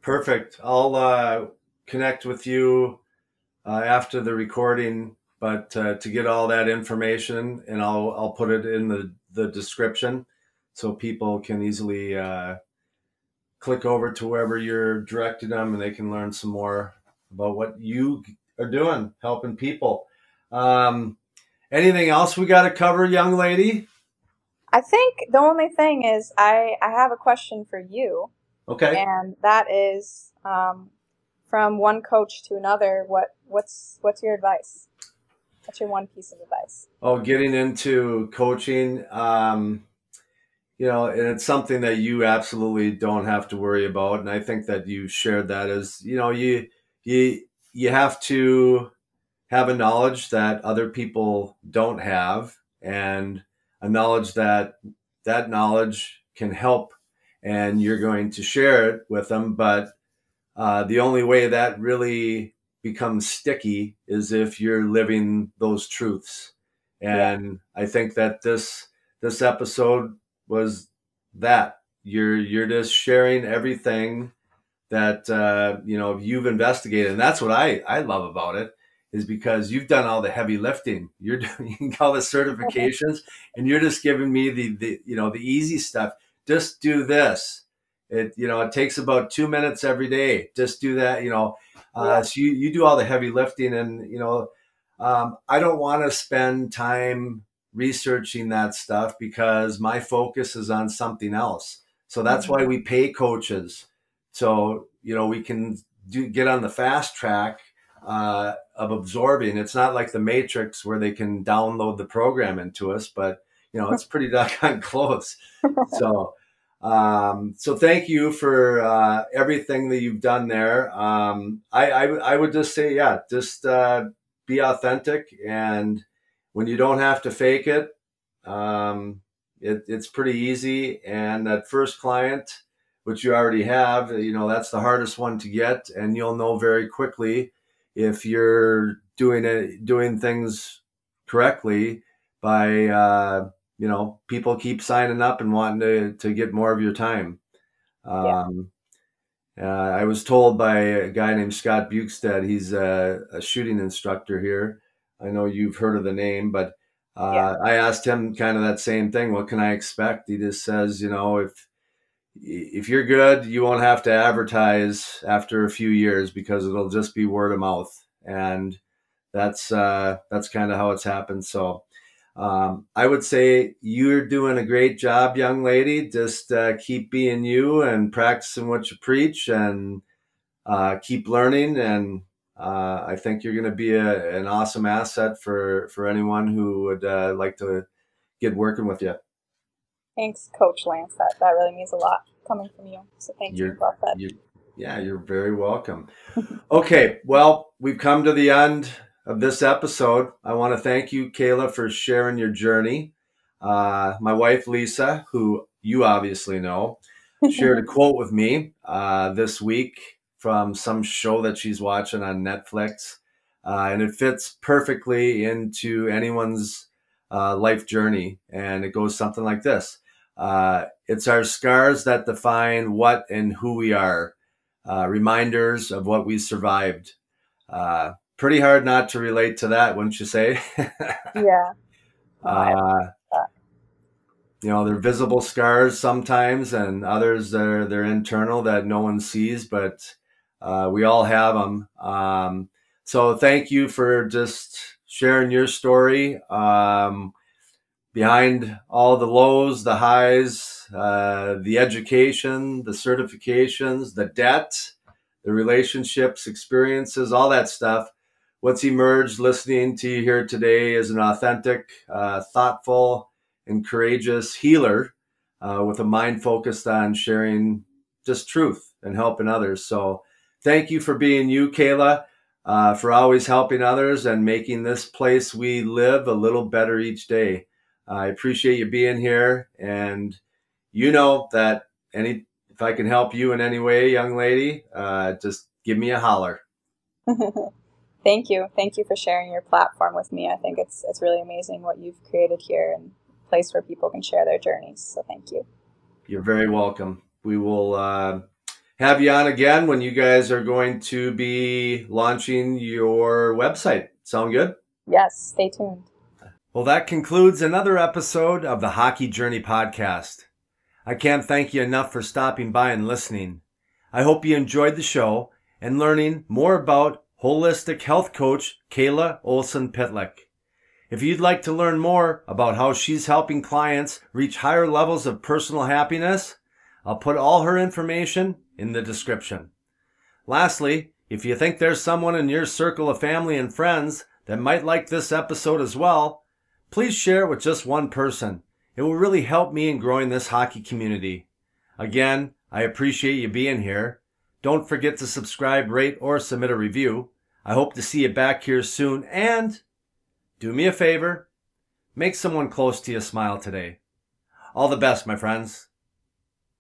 Perfect. I'll uh, connect with you uh, after the recording, but uh, to get all that information, and I'll I'll put it in the the description so people can easily uh, click over to wherever you're directing them, and they can learn some more about what you are doing, helping people. Um, anything else we got to cover, young lady? I think the only thing is I I have a question for you. Okay. And that is um, from one coach to another. What what's what's your advice? What's your one piece of advice? Oh, getting into coaching. Um, you know, and it's something that you absolutely don't have to worry about. And I think that you shared that as you know you you you have to have a knowledge that other people don't have and a knowledge that that knowledge can help and you're going to share it with them but uh, the only way that really becomes sticky is if you're living those truths and yeah. i think that this this episode was that you're you're just sharing everything that uh, you know you've investigated and that's what i i love about it is because you've done all the heavy lifting. You're doing all the certifications, and you're just giving me the the you know the easy stuff. Just do this. It you know it takes about two minutes every day. Just do that. You know, uh, so you you do all the heavy lifting, and you know, um, I don't want to spend time researching that stuff because my focus is on something else. So that's mm-hmm. why we pay coaches. So you know we can do get on the fast track uh, of absorbing. It's not like the Matrix where they can download the program into us, but you know it's pretty doggone close. So, um, so thank you for uh, everything that you've done there. Um, I, I, I would just say, yeah, just uh, be authentic, and when you don't have to fake it, um, it, it's pretty easy. And that first client, which you already have, you know, that's the hardest one to get, and you'll know very quickly if you're doing it doing things correctly by uh, you know people keep signing up and wanting to to get more of your time. Um, yeah. uh, I was told by a guy named Scott Bukestad. He's a, a, shooting instructor here. I know you've heard of the name, but uh, yeah. I asked him kind of that same thing. What can I expect? He just says, you know, if if you're good, you won't have to advertise after a few years because it'll just be word of mouth, and that's uh, that's kind of how it's happened. So um, I would say you're doing a great job, young lady. Just uh, keep being you and practicing what you preach, and uh, keep learning. And uh, I think you're going to be a, an awesome asset for for anyone who would uh, like to get working with you. Thanks, Coach Lance. That that really means a lot coming from you. So thank you're, you about that. You're, yeah, you're very welcome. okay, well, we've come to the end of this episode. I want to thank you, Kayla, for sharing your journey. Uh, my wife, Lisa, who you obviously know, shared a quote with me uh, this week from some show that she's watching on Netflix. Uh, and it fits perfectly into anyone's uh, life journey. And it goes something like this uh, it's our scars that define what and who we are, uh, reminders of what we survived. Pretty hard not to relate to that, wouldn't you say? yeah. Uh, you know, they're visible scars sometimes, and others they're they're internal that no one sees, but uh, we all have them. Um, so thank you for just sharing your story. Um, behind all the lows, the highs, uh, the education, the certifications, the debt, the relationships, experiences, all that stuff. What's emerged listening to you here today is an authentic, uh, thoughtful, and courageous healer uh, with a mind focused on sharing just truth and helping others. So thank you for being you, Kayla, uh, for always helping others and making this place we live a little better each day. I appreciate you being here. And you know that any, if I can help you in any way, young lady, uh, just give me a holler. Thank you. Thank you for sharing your platform with me. I think it's, it's really amazing what you've created here and place where people can share their journeys. So thank you. You're very welcome. We will uh, have you on again when you guys are going to be launching your website. Sound good? Yes, stay tuned. Well, that concludes another episode of the Hockey Journey podcast. I can't thank you enough for stopping by and listening. I hope you enjoyed the show and learning more about holistic health coach Kayla Olson Pitlick. If you'd like to learn more about how she's helping clients reach higher levels of personal happiness, I'll put all her information in the description. Lastly, if you think there's someone in your circle of family and friends that might like this episode as well, please share it with just one person. It will really help me in growing this hockey community. Again, I appreciate you being here. Don't forget to subscribe, rate, or submit a review. I hope to see you back here soon and do me a favor, make someone close to you smile today. All the best, my friends.